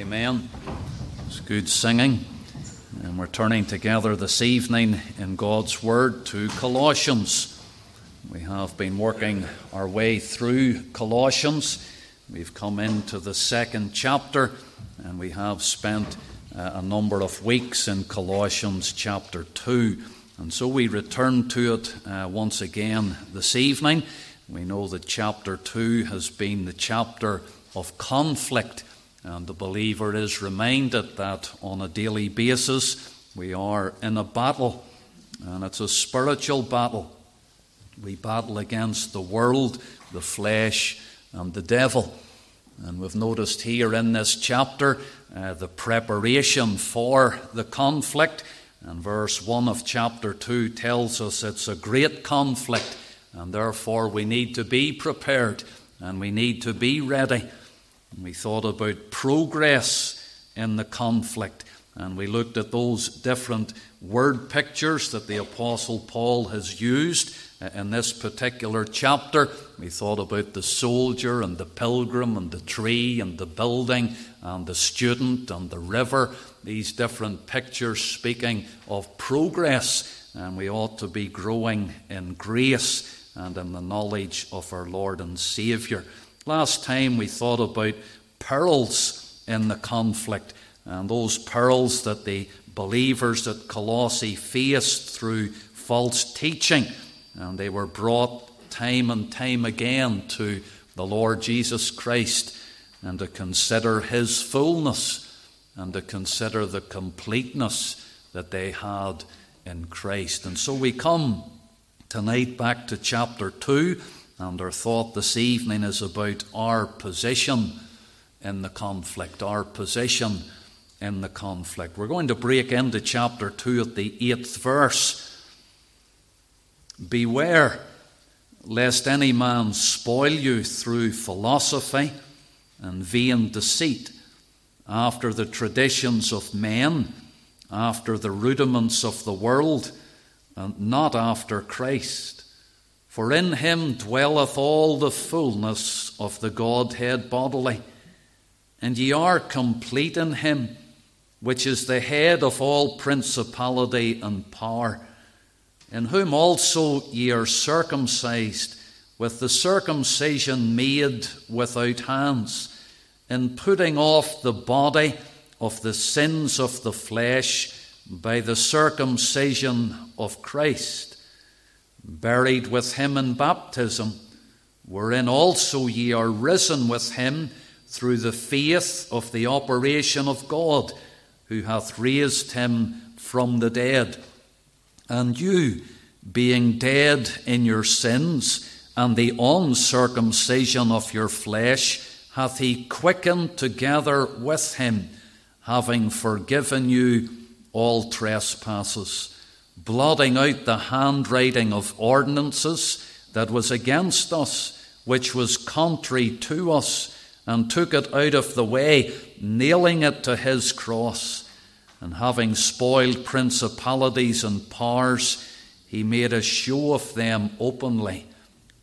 Amen. It's good singing. And we're turning together this evening in God's Word to Colossians. We have been working our way through Colossians. We've come into the second chapter and we have spent uh, a number of weeks in Colossians chapter 2. And so we return to it uh, once again this evening. We know that chapter 2 has been the chapter of conflict and the believer is reminded that on a daily basis we are in a battle, and it's a spiritual battle. We battle against the world, the flesh, and the devil. And we've noticed here in this chapter uh, the preparation for the conflict. And verse 1 of chapter 2 tells us it's a great conflict, and therefore we need to be prepared and we need to be ready. We thought about progress in the conflict, and we looked at those different word pictures that the Apostle Paul has used in this particular chapter. We thought about the soldier and the pilgrim and the tree and the building and the student and the river. These different pictures speaking of progress, and we ought to be growing in grace and in the knowledge of our Lord and Saviour. Last time we thought about perils in the conflict and those perils that the believers at Colossae faced through false teaching. And they were brought time and time again to the Lord Jesus Christ and to consider his fullness and to consider the completeness that they had in Christ. And so we come tonight back to chapter 2 and our thought this evening is about our position in the conflict, our position in the conflict. We're going to break into chapter 2 at the eighth verse. Beware lest any man spoil you through philosophy and vain deceit, after the traditions of men, after the rudiments of the world, and not after Christ. For in him dwelleth all the fullness of the Godhead bodily. And ye are complete in him, which is the head of all principality and power, in whom also ye are circumcised with the circumcision made without hands, in putting off the body of the sins of the flesh by the circumcision of Christ buried with him in baptism, wherein also ye are risen with him through the faith of the operation of God, who hath raised him from the dead. And you, being dead in your sins, and the uncircumcision of your flesh, hath he quickened together with him, having forgiven you all trespasses blotting out the handwriting of ordinances that was against us, which was contrary to us, and took it out of the way, nailing it to his cross. And having spoiled principalities and powers, he made a show of them openly,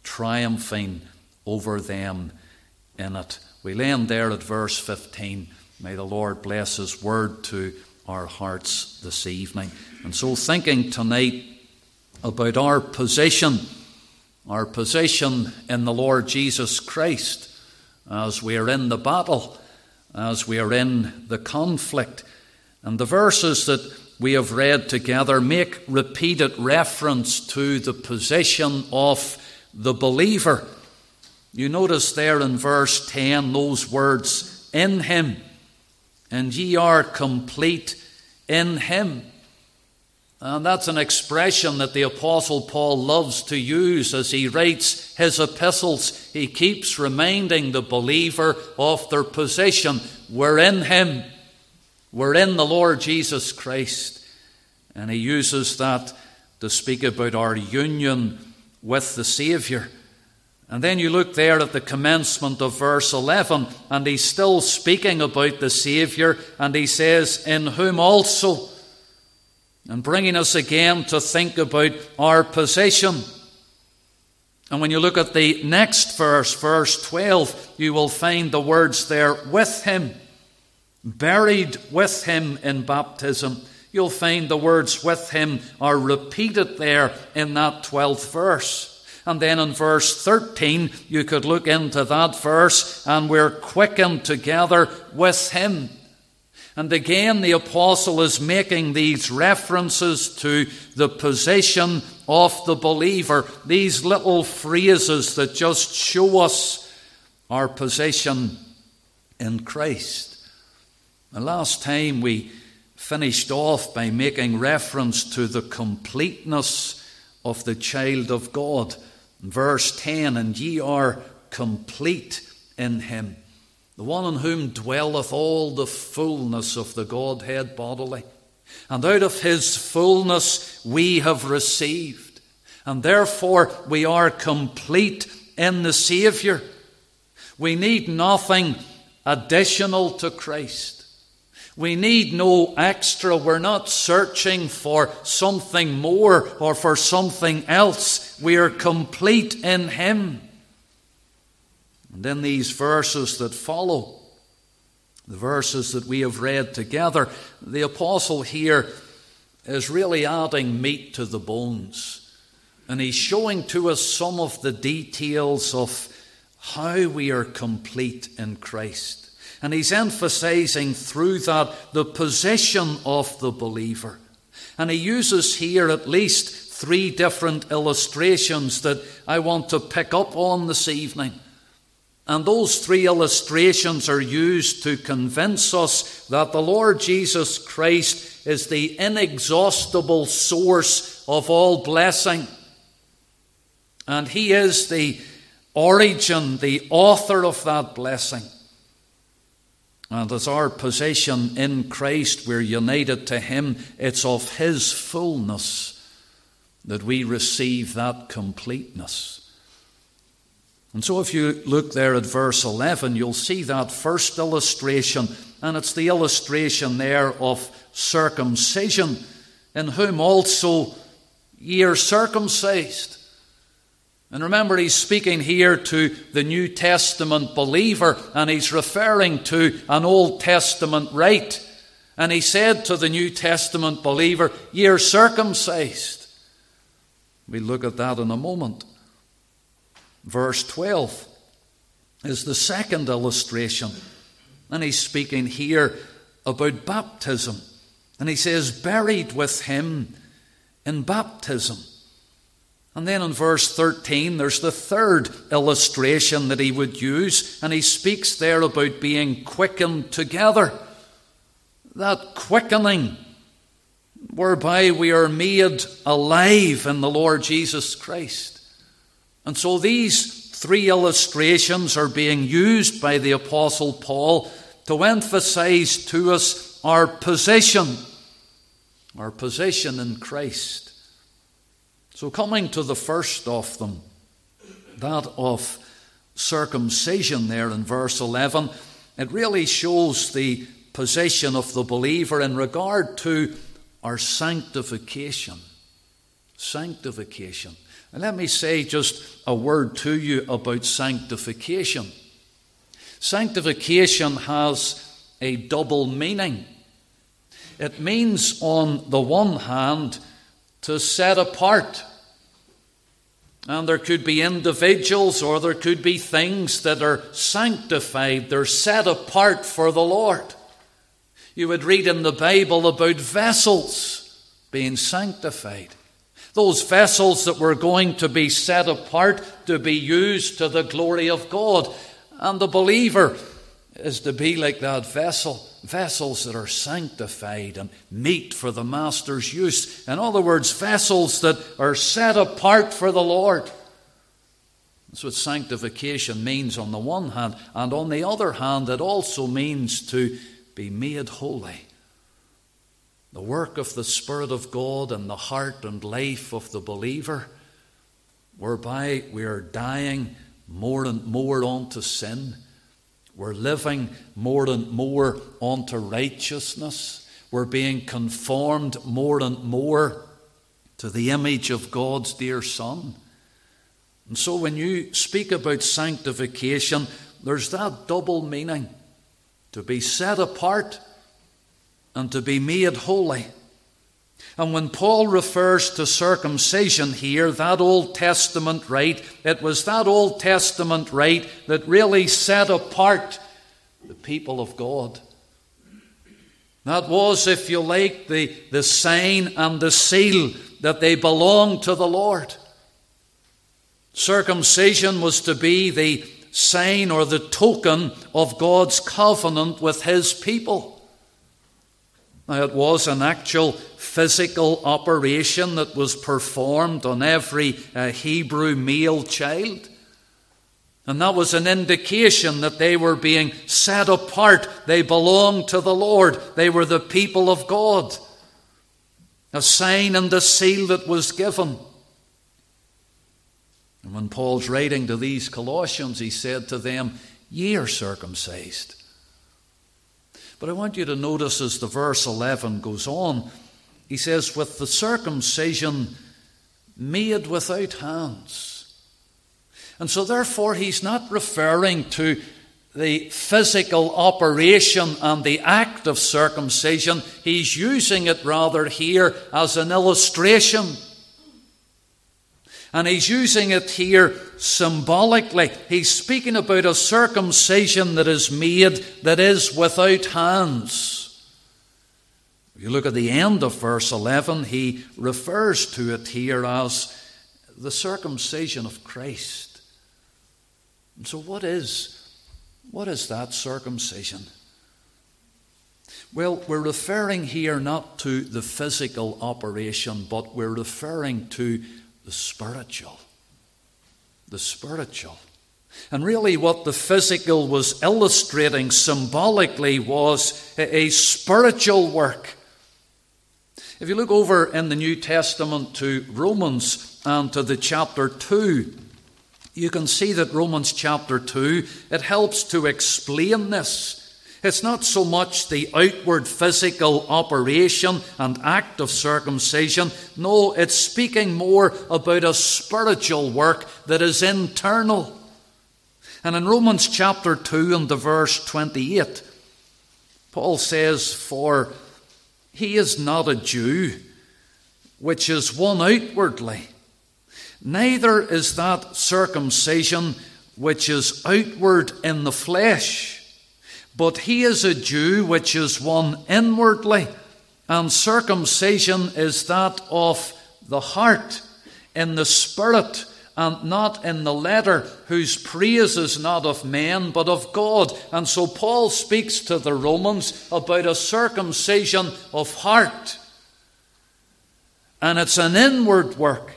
triumphing over them in it. We land there at verse 15. May the Lord bless his word to our hearts this evening. And so, thinking tonight about our position, our position in the Lord Jesus Christ, as we are in the battle, as we are in the conflict. And the verses that we have read together make repeated reference to the position of the believer. You notice there in verse 10 those words, in him and ye are complete in him. And that's an expression that the Apostle Paul loves to use as he writes his epistles. He keeps reminding the believer of their position. We're in him, we're in the Lord Jesus Christ. And he uses that to speak about our union with the Saviour. And then you look there at the commencement of verse 11, and he's still speaking about the Saviour, and he says, In whom also, and bringing us again to think about our position. And when you look at the next verse, verse 12, you will find the words there, with him, buried with him in baptism. You'll find the words with him are repeated there in that 12th verse. And then in verse 13, you could look into that verse, and we're quickened together with him. And again, the apostle is making these references to the position of the believer, these little phrases that just show us our position in Christ. The last time we finished off by making reference to the completeness of the child of God. Verse 10 And ye are complete in him the one in whom dwelleth all the fullness of the Godhead bodily. And out of his fullness we have received. And therefore we are complete in the Saviour. We need nothing additional to Christ. We need no extra. We're not searching for something more or for something else. We are complete in Him. And in these verses that follow, the verses that we have read together, the apostle here is really adding meat to the bones. And he's showing to us some of the details of how we are complete in Christ. And he's emphasizing through that the possession of the believer. And he uses here at least three different illustrations that I want to pick up on this evening. And those three illustrations are used to convince us that the Lord Jesus Christ is the inexhaustible source of all blessing. And He is the origin, the author of that blessing. Uh, and as our position in Christ, we're united to Him, it's of His fullness that we receive that completeness. And so, if you look there at verse 11, you'll see that first illustration, and it's the illustration there of circumcision, in whom also ye are circumcised. And remember, he's speaking here to the New Testament believer, and he's referring to an Old Testament rite. And he said to the New Testament believer, Ye are circumcised. We'll look at that in a moment. Verse 12 is the second illustration. And he's speaking here about baptism. And he says, buried with him in baptism. And then in verse 13, there's the third illustration that he would use, and he speaks there about being quickened together. That quickening whereby we are made alive in the Lord Jesus Christ. And so these three illustrations are being used by the Apostle Paul to emphasize to us our position, our position in Christ. So, coming to the first of them, that of circumcision, there in verse 11, it really shows the position of the believer in regard to our sanctification. Sanctification. And let me say just a word to you about sanctification. Sanctification has a double meaning. It means, on the one hand, to set apart. And there could be individuals or there could be things that are sanctified, they're set apart for the Lord. You would read in the Bible about vessels being sanctified. Those vessels that were going to be set apart to be used to the glory of God. And the believer is to be like that vessel, vessels that are sanctified and meet for the Master's use. In other words, vessels that are set apart for the Lord. That's what sanctification means on the one hand, and on the other hand, it also means to be made holy the work of the Spirit of God in the heart and life of the believer, whereby we are dying more and more unto sin. We're living more and more unto righteousness. We're being conformed more and more to the image of God's dear Son. And so when you speak about sanctification, there's that double meaning to be set apart and to be made holy. And when Paul refers to circumcision here, that Old Testament rite, it was that Old Testament rite that really set apart the people of God. That was, if you like, the, the sign and the seal that they belonged to the Lord. Circumcision was to be the sign or the token of God's covenant with His people. Now, it was an actual physical operation that was performed on every uh, Hebrew male child. And that was an indication that they were being set apart. They belonged to the Lord. They were the people of God. A sign and a seal that was given. And when Paul's writing to these Colossians, he said to them, Ye are circumcised but I want you to notice as the verse 11 goes on, he says, with the circumcision made without hands. And so, therefore, he's not referring to the physical operation and the act of circumcision. He's using it rather here as an illustration. And he's using it here symbolically. He's speaking about a circumcision that is made that is without hands. If you look at the end of verse 11, he refers to it here as the circumcision of Christ. And so, what is, what is that circumcision? Well, we're referring here not to the physical operation, but we're referring to the spiritual. The spiritual. And really, what the physical was illustrating symbolically was a spiritual work. If you look over in the New Testament to Romans and to the chapter 2, you can see that Romans chapter 2, it helps to explain this. It's not so much the outward physical operation and act of circumcision. No, it's speaking more about a spiritual work that is internal. And in Romans chapter 2 and the verse 28, Paul says, For he is not a Jew, which is one outwardly, neither is that circumcision which is outward in the flesh. But he is a Jew which is one inwardly, and circumcision is that of the heart, in the spirit, and not in the letter, whose praise is not of men, but of God. And so Paul speaks to the Romans about a circumcision of heart. And it's an inward work,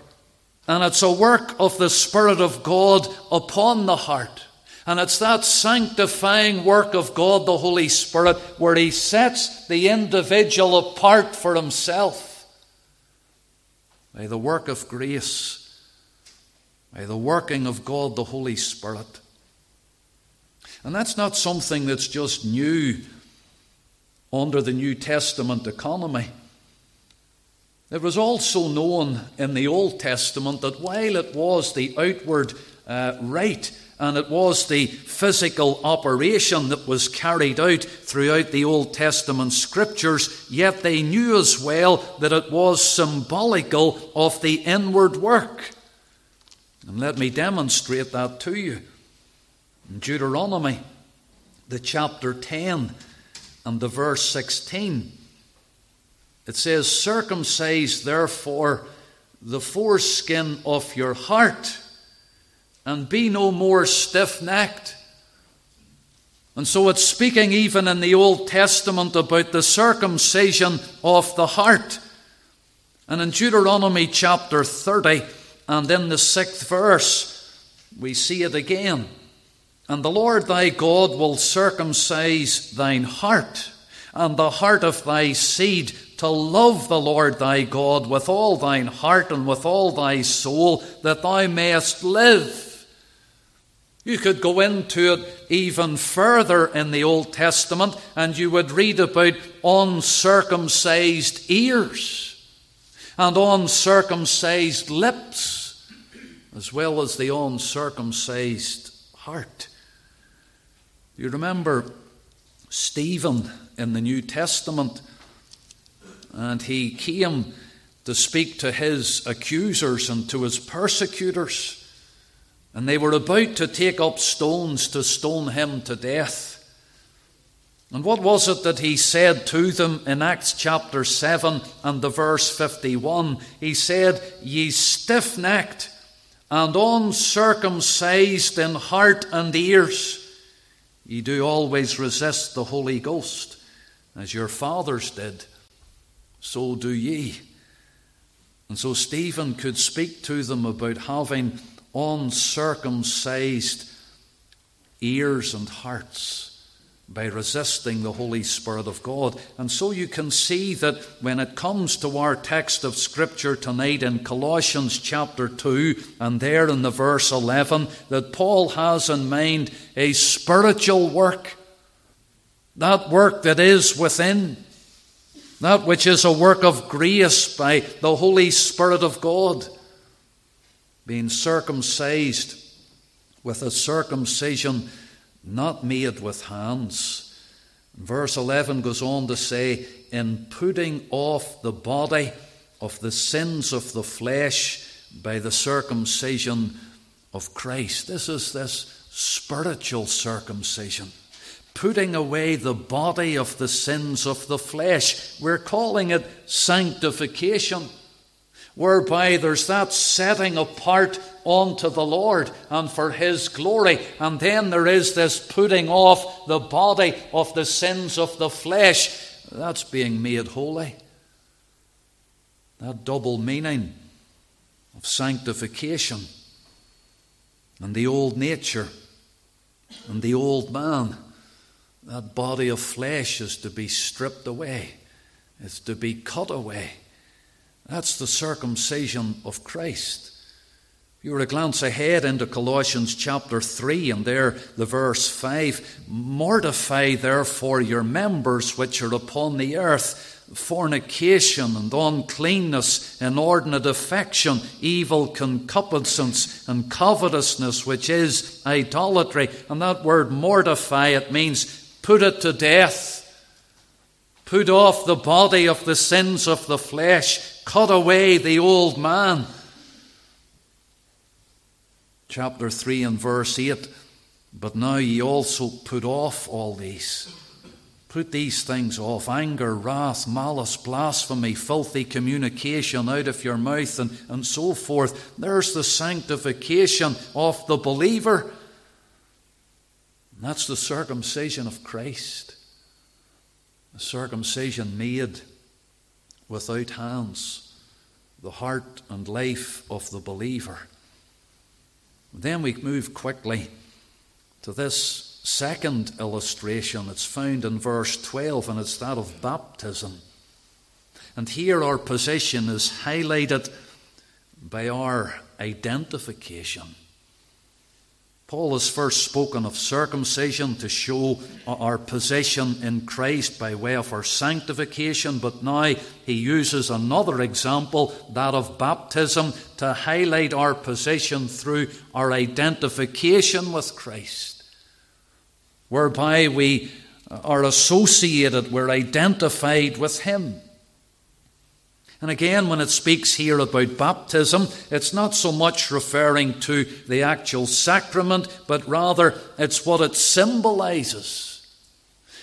and it's a work of the Spirit of God upon the heart. And it's that sanctifying work of God the Holy Spirit where He sets the individual apart for Himself by the work of grace, by the working of God the Holy Spirit. And that's not something that's just new under the New Testament economy. It was also known in the Old Testament that while it was the outward uh, rite and it was the physical operation that was carried out throughout the Old Testament scriptures, yet they knew as well that it was symbolical of the inward work. And let me demonstrate that to you. In Deuteronomy, the chapter 10 and the verse 16, it says, Circumcise therefore the foreskin of your heart and be no more stiff necked. And so it's speaking even in the Old Testament about the circumcision of the heart. And in Deuteronomy chapter 30 and in the sixth verse, we see it again. And the Lord thy God will circumcise thine heart and the heart of thy seed to love the Lord thy God with all thine heart and with all thy soul, that thou mayest live. You could go into it even further in the Old Testament and you would read about uncircumcised ears and uncircumcised lips, as well as the uncircumcised heart. You remember Stephen in the New Testament and he came to speak to his accusers and to his persecutors. And they were about to take up stones to stone him to death. And what was it that he said to them in Acts chapter 7 and the verse 51? He said, Ye stiff necked and uncircumcised in heart and ears, ye do always resist the Holy Ghost, as your fathers did, so do ye. And so Stephen could speak to them about having uncircumcised ears and hearts by resisting the Holy Spirit of God. And so you can see that when it comes to our text of Scripture tonight in Colossians chapter 2 and there in the verse 11, that Paul has in mind a spiritual work. That work that is within. That which is a work of grace by the Holy Spirit of God. Being circumcised with a circumcision not made with hands. Verse 11 goes on to say, In putting off the body of the sins of the flesh by the circumcision of Christ. This is this spiritual circumcision. Putting away the body of the sins of the flesh. We're calling it sanctification whereby there's that setting apart unto the Lord and for His glory. And then there is this putting off the body of the sins of the flesh. That's being made holy. That double meaning of sanctification and the old nature and the old man. That body of flesh is to be stripped away, it's to be cut away. That's the circumcision of Christ. If you were to glance ahead into Colossians chapter 3 and there the verse 5 Mortify therefore your members which are upon the earth fornication and uncleanness, inordinate affection, evil concupiscence, and covetousness, which is idolatry. And that word mortify, it means put it to death. Put off the body of the sins of the flesh cut away the old man. Chapter 3 and verse 8 But now ye also put off all these. Put these things off anger, wrath, malice, blasphemy, filthy communication out of your mouth, and, and so forth. There's the sanctification of the believer. And that's the circumcision of Christ. The circumcision made without hands, the heart and life of the believer. Then we move quickly to this second illustration. It's found in verse 12, and it's that of baptism. And here our position is highlighted by our identification. Paul has first spoken of circumcision to show our position in Christ by way of our sanctification, but now he uses another example, that of baptism, to highlight our position through our identification with Christ, whereby we uh, are associated, we're identified with Him. And again, when it speaks here about baptism, it's not so much referring to the actual sacrament, but rather it's what it symbolizes.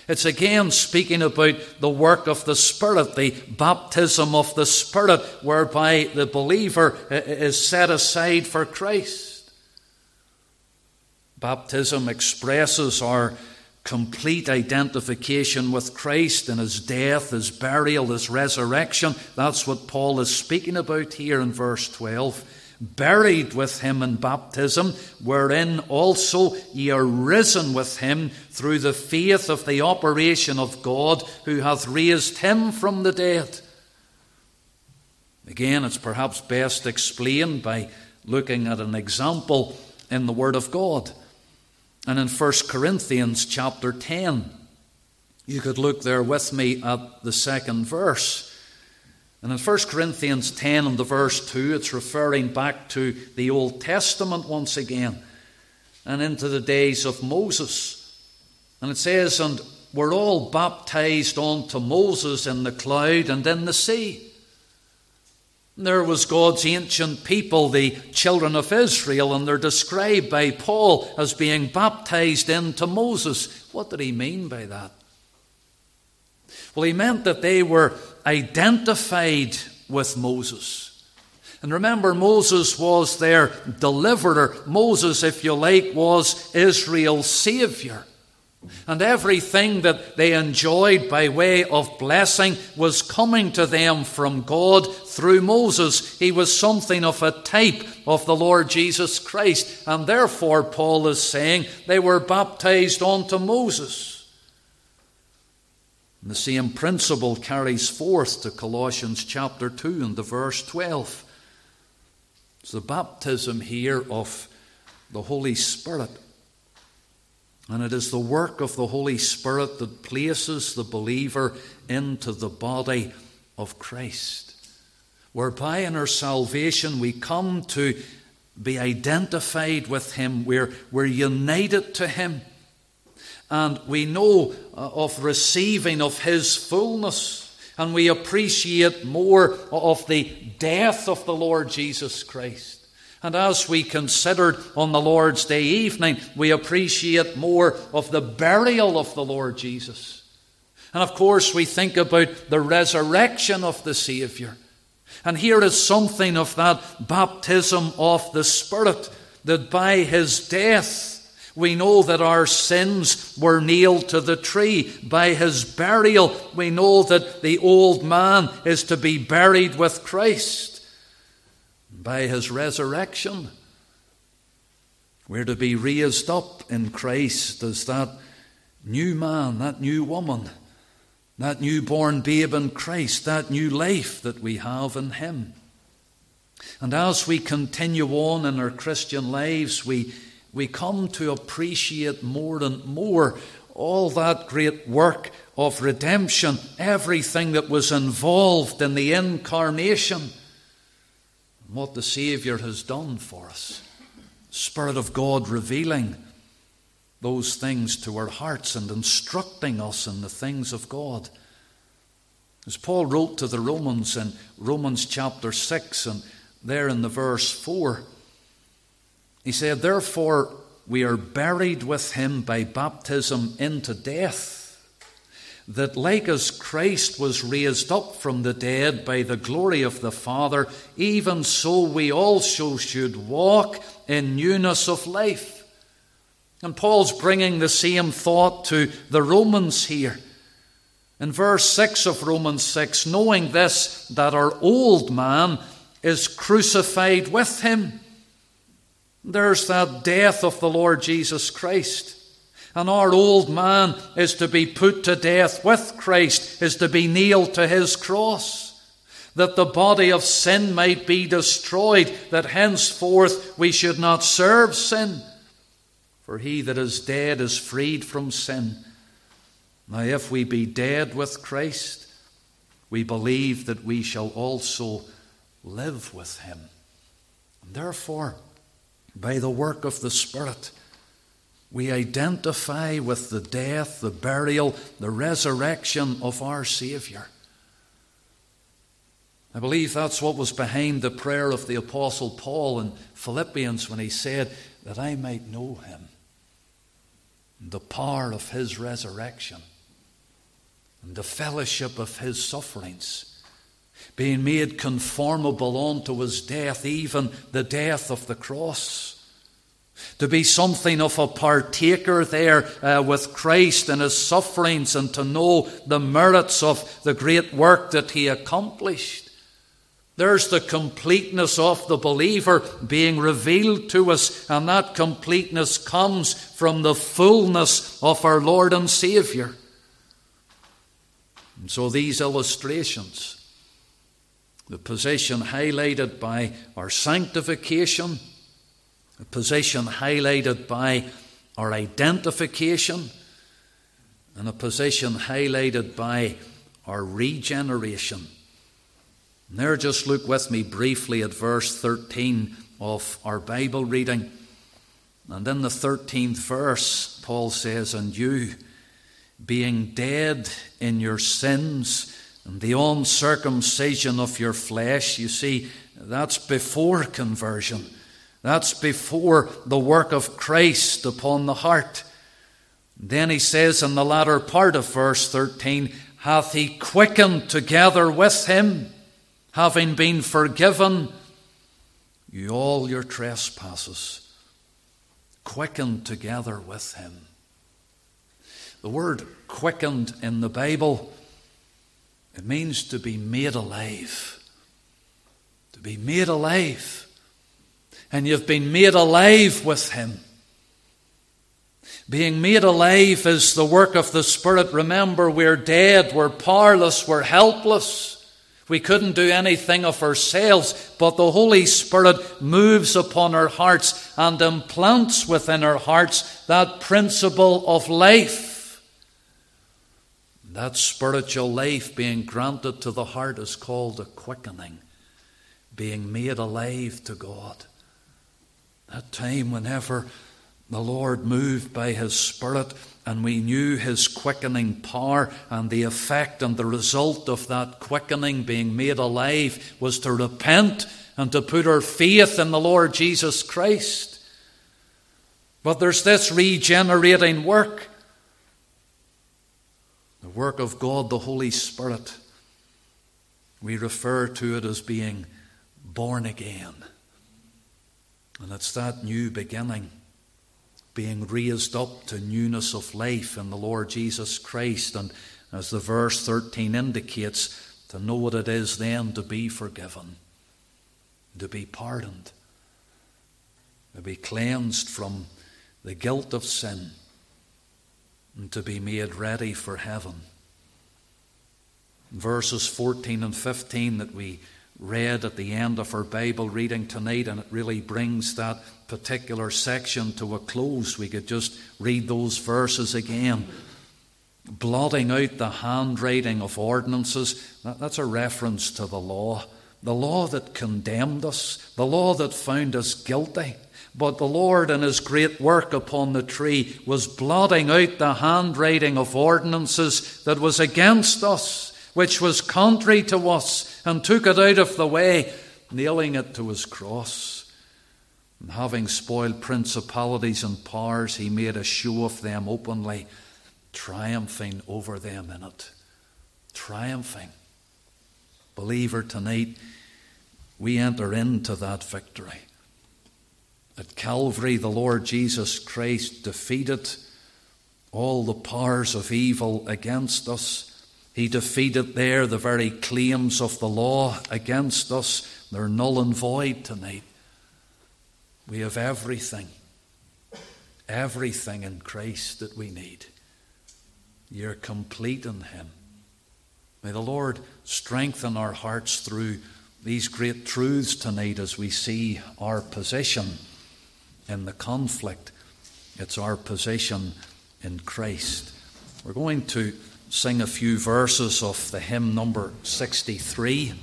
It's again speaking about the work of the Spirit, the baptism of the Spirit, whereby the believer is set aside for Christ. Baptism expresses our complete identification with Christ in his death, his burial, his resurrection. That's what Paul is speaking about here in verse 12. Buried with him in baptism, wherein also ye are risen with him through the faith of the operation of God, who hath raised him from the dead. Again, it's perhaps best explained by looking at an example in the Word of God. And in 1 Corinthians chapter 10, you could look there with me at the second verse. And in 1 Corinthians 10 and the verse 2, it's referring back to the Old Testament once again and into the days of Moses. And it says, And we're all baptized onto Moses in the cloud and in the sea. There was God's ancient people, the children of Israel, and they're described by Paul as being baptized into Moses. What did he mean by that? Well, he meant that they were identified with Moses. And remember, Moses was their deliverer. Moses, if you like, was Israel's Savior. And everything that they enjoyed by way of blessing was coming to them from God through Moses. He was something of a type of the Lord Jesus Christ. And therefore, Paul is saying they were baptized onto Moses. And the same principle carries forth to Colossians chapter 2 and the verse 12. It's the baptism here of the Holy Spirit. And it is the work of the Holy Spirit that places the believer into the body of Christ, whereby in our salvation we come to be identified with Him, we're, we're united to Him, and we know uh, of receiving of His fullness. And we appreciate more of the death of the Lord Jesus Christ. And as we considered on the Lord's Day evening, we appreciate more of the burial of the Lord Jesus. And of course, we think about the resurrection of the Saviour. And here is something of that baptism of the Spirit, that by his death, we know that our sins were nailed to the tree. By his burial, we know that the old man is to be buried with Christ by his resurrection. We're to be raised up in Christ as that new man, that new woman, that newborn babe in Christ, that new life that we have in him. And as we continue on in our Christian lives, we, we come to appreciate more and more all that great work of redemption, everything that was involved in the incarnation what the Saviour has done for us. Spirit of God revealing those things to our hearts and instructing us in the things of God. As Paul wrote to the Romans in Romans chapter 6 and there in the verse 4, he said, Therefore we are buried with him by baptism into death that like as Christ was raised up from the dead by the glory of the Father, even so we also should walk in newness of life. And Paul's bringing the same thought to the Romans here. In verse 6 of Romans 6, knowing this, that our old man is crucified with him. There's that death of the Lord Jesus Christ. And our old man is to be put to death with Christ, is to be nailed to his cross, that the body of sin might be destroyed, that henceforth we should not serve sin. For he that is dead is freed from sin. Now, if we be dead with Christ, we believe that we shall also live with him. And therefore, by the work of the Spirit, we identify with the death, the burial, the resurrection of our Saviour. I believe that's what was behind the prayer of the Apostle Paul in Philippians when he said, That I might know him, the power of his resurrection, and the fellowship of his sufferings, being made conformable unto his death, even the death of the cross to be something of a partaker there uh, with Christ and his sufferings and to know the merits of the great work that he accomplished. There's the completeness of the believer being revealed to us, and that completeness comes from the fullness of our Lord and Saviour. And so these illustrations, the position highlighted by our sanctification, a position highlighted by our identification, and a position highlighted by our regeneration. There, just look with me briefly at verse 13 of our Bible reading. And in the 13th verse, Paul says, And you, being dead in your sins and the uncircumcision of your flesh. You see, that's before conversion. That's before the work of Christ upon the heart. Then he says in the latter part of verse 13, Hath he quickened together with him, having been forgiven you all your trespasses, quickened together with him. The word quickened in the Bible, it means to be made alive. To be made alive. And you've been made alive with him. Being made alive is the work of the Spirit. Remember, we're dead, we're powerless, we're helpless. We couldn't do anything of ourselves, but the Holy Spirit moves upon our hearts and implants within our hearts that principle of life. That spiritual life being granted to the heart is called a quickening, being made alive to God. That time whenever the Lord moved by His Spirit and we knew his quickening power, and the effect and the result of that quickening being made alive was to repent and to put our faith in the Lord Jesus Christ. But there's this regenerating work the work of God, the Holy Spirit. We refer to it as being born again. And it's that new beginning being raised up to newness of life in the Lord Jesus Christ. And as the verse 13 indicates, to know what it is then to be forgiven, to be pardoned, to be cleansed from the guilt of sin, and to be made ready for heaven. Verses 14 and 15 that we read at the end of our Bible reading tonight, and it really brings that particular section to a close. We could just read those verses again. Blotting out the handwriting of ordinances, that's a reference to the law. The law that condemned us, the law that found us guilty. But the Lord, in His great work upon the tree, was blotting out the handwriting of ordinances that was against us which was contrary to us, and took it out of the way, nailing it to his cross. And having spoiled principalities and powers, he made a show of them openly, triumphing over them in it. Triumphing. Believer, tonight we enter into that victory. At Calvary, the Lord Jesus Christ defeated all the powers of evil against us he defeated there the very claims of the law against us. They're null and void tonight. We have everything, everything in Christ that we need. You're complete in Him. May the Lord strengthen our hearts through these great truths tonight as we see our position in the conflict. It's our position in Christ. We're going to sing a few verses of the hymn number 63.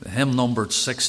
The hymn numbered 63.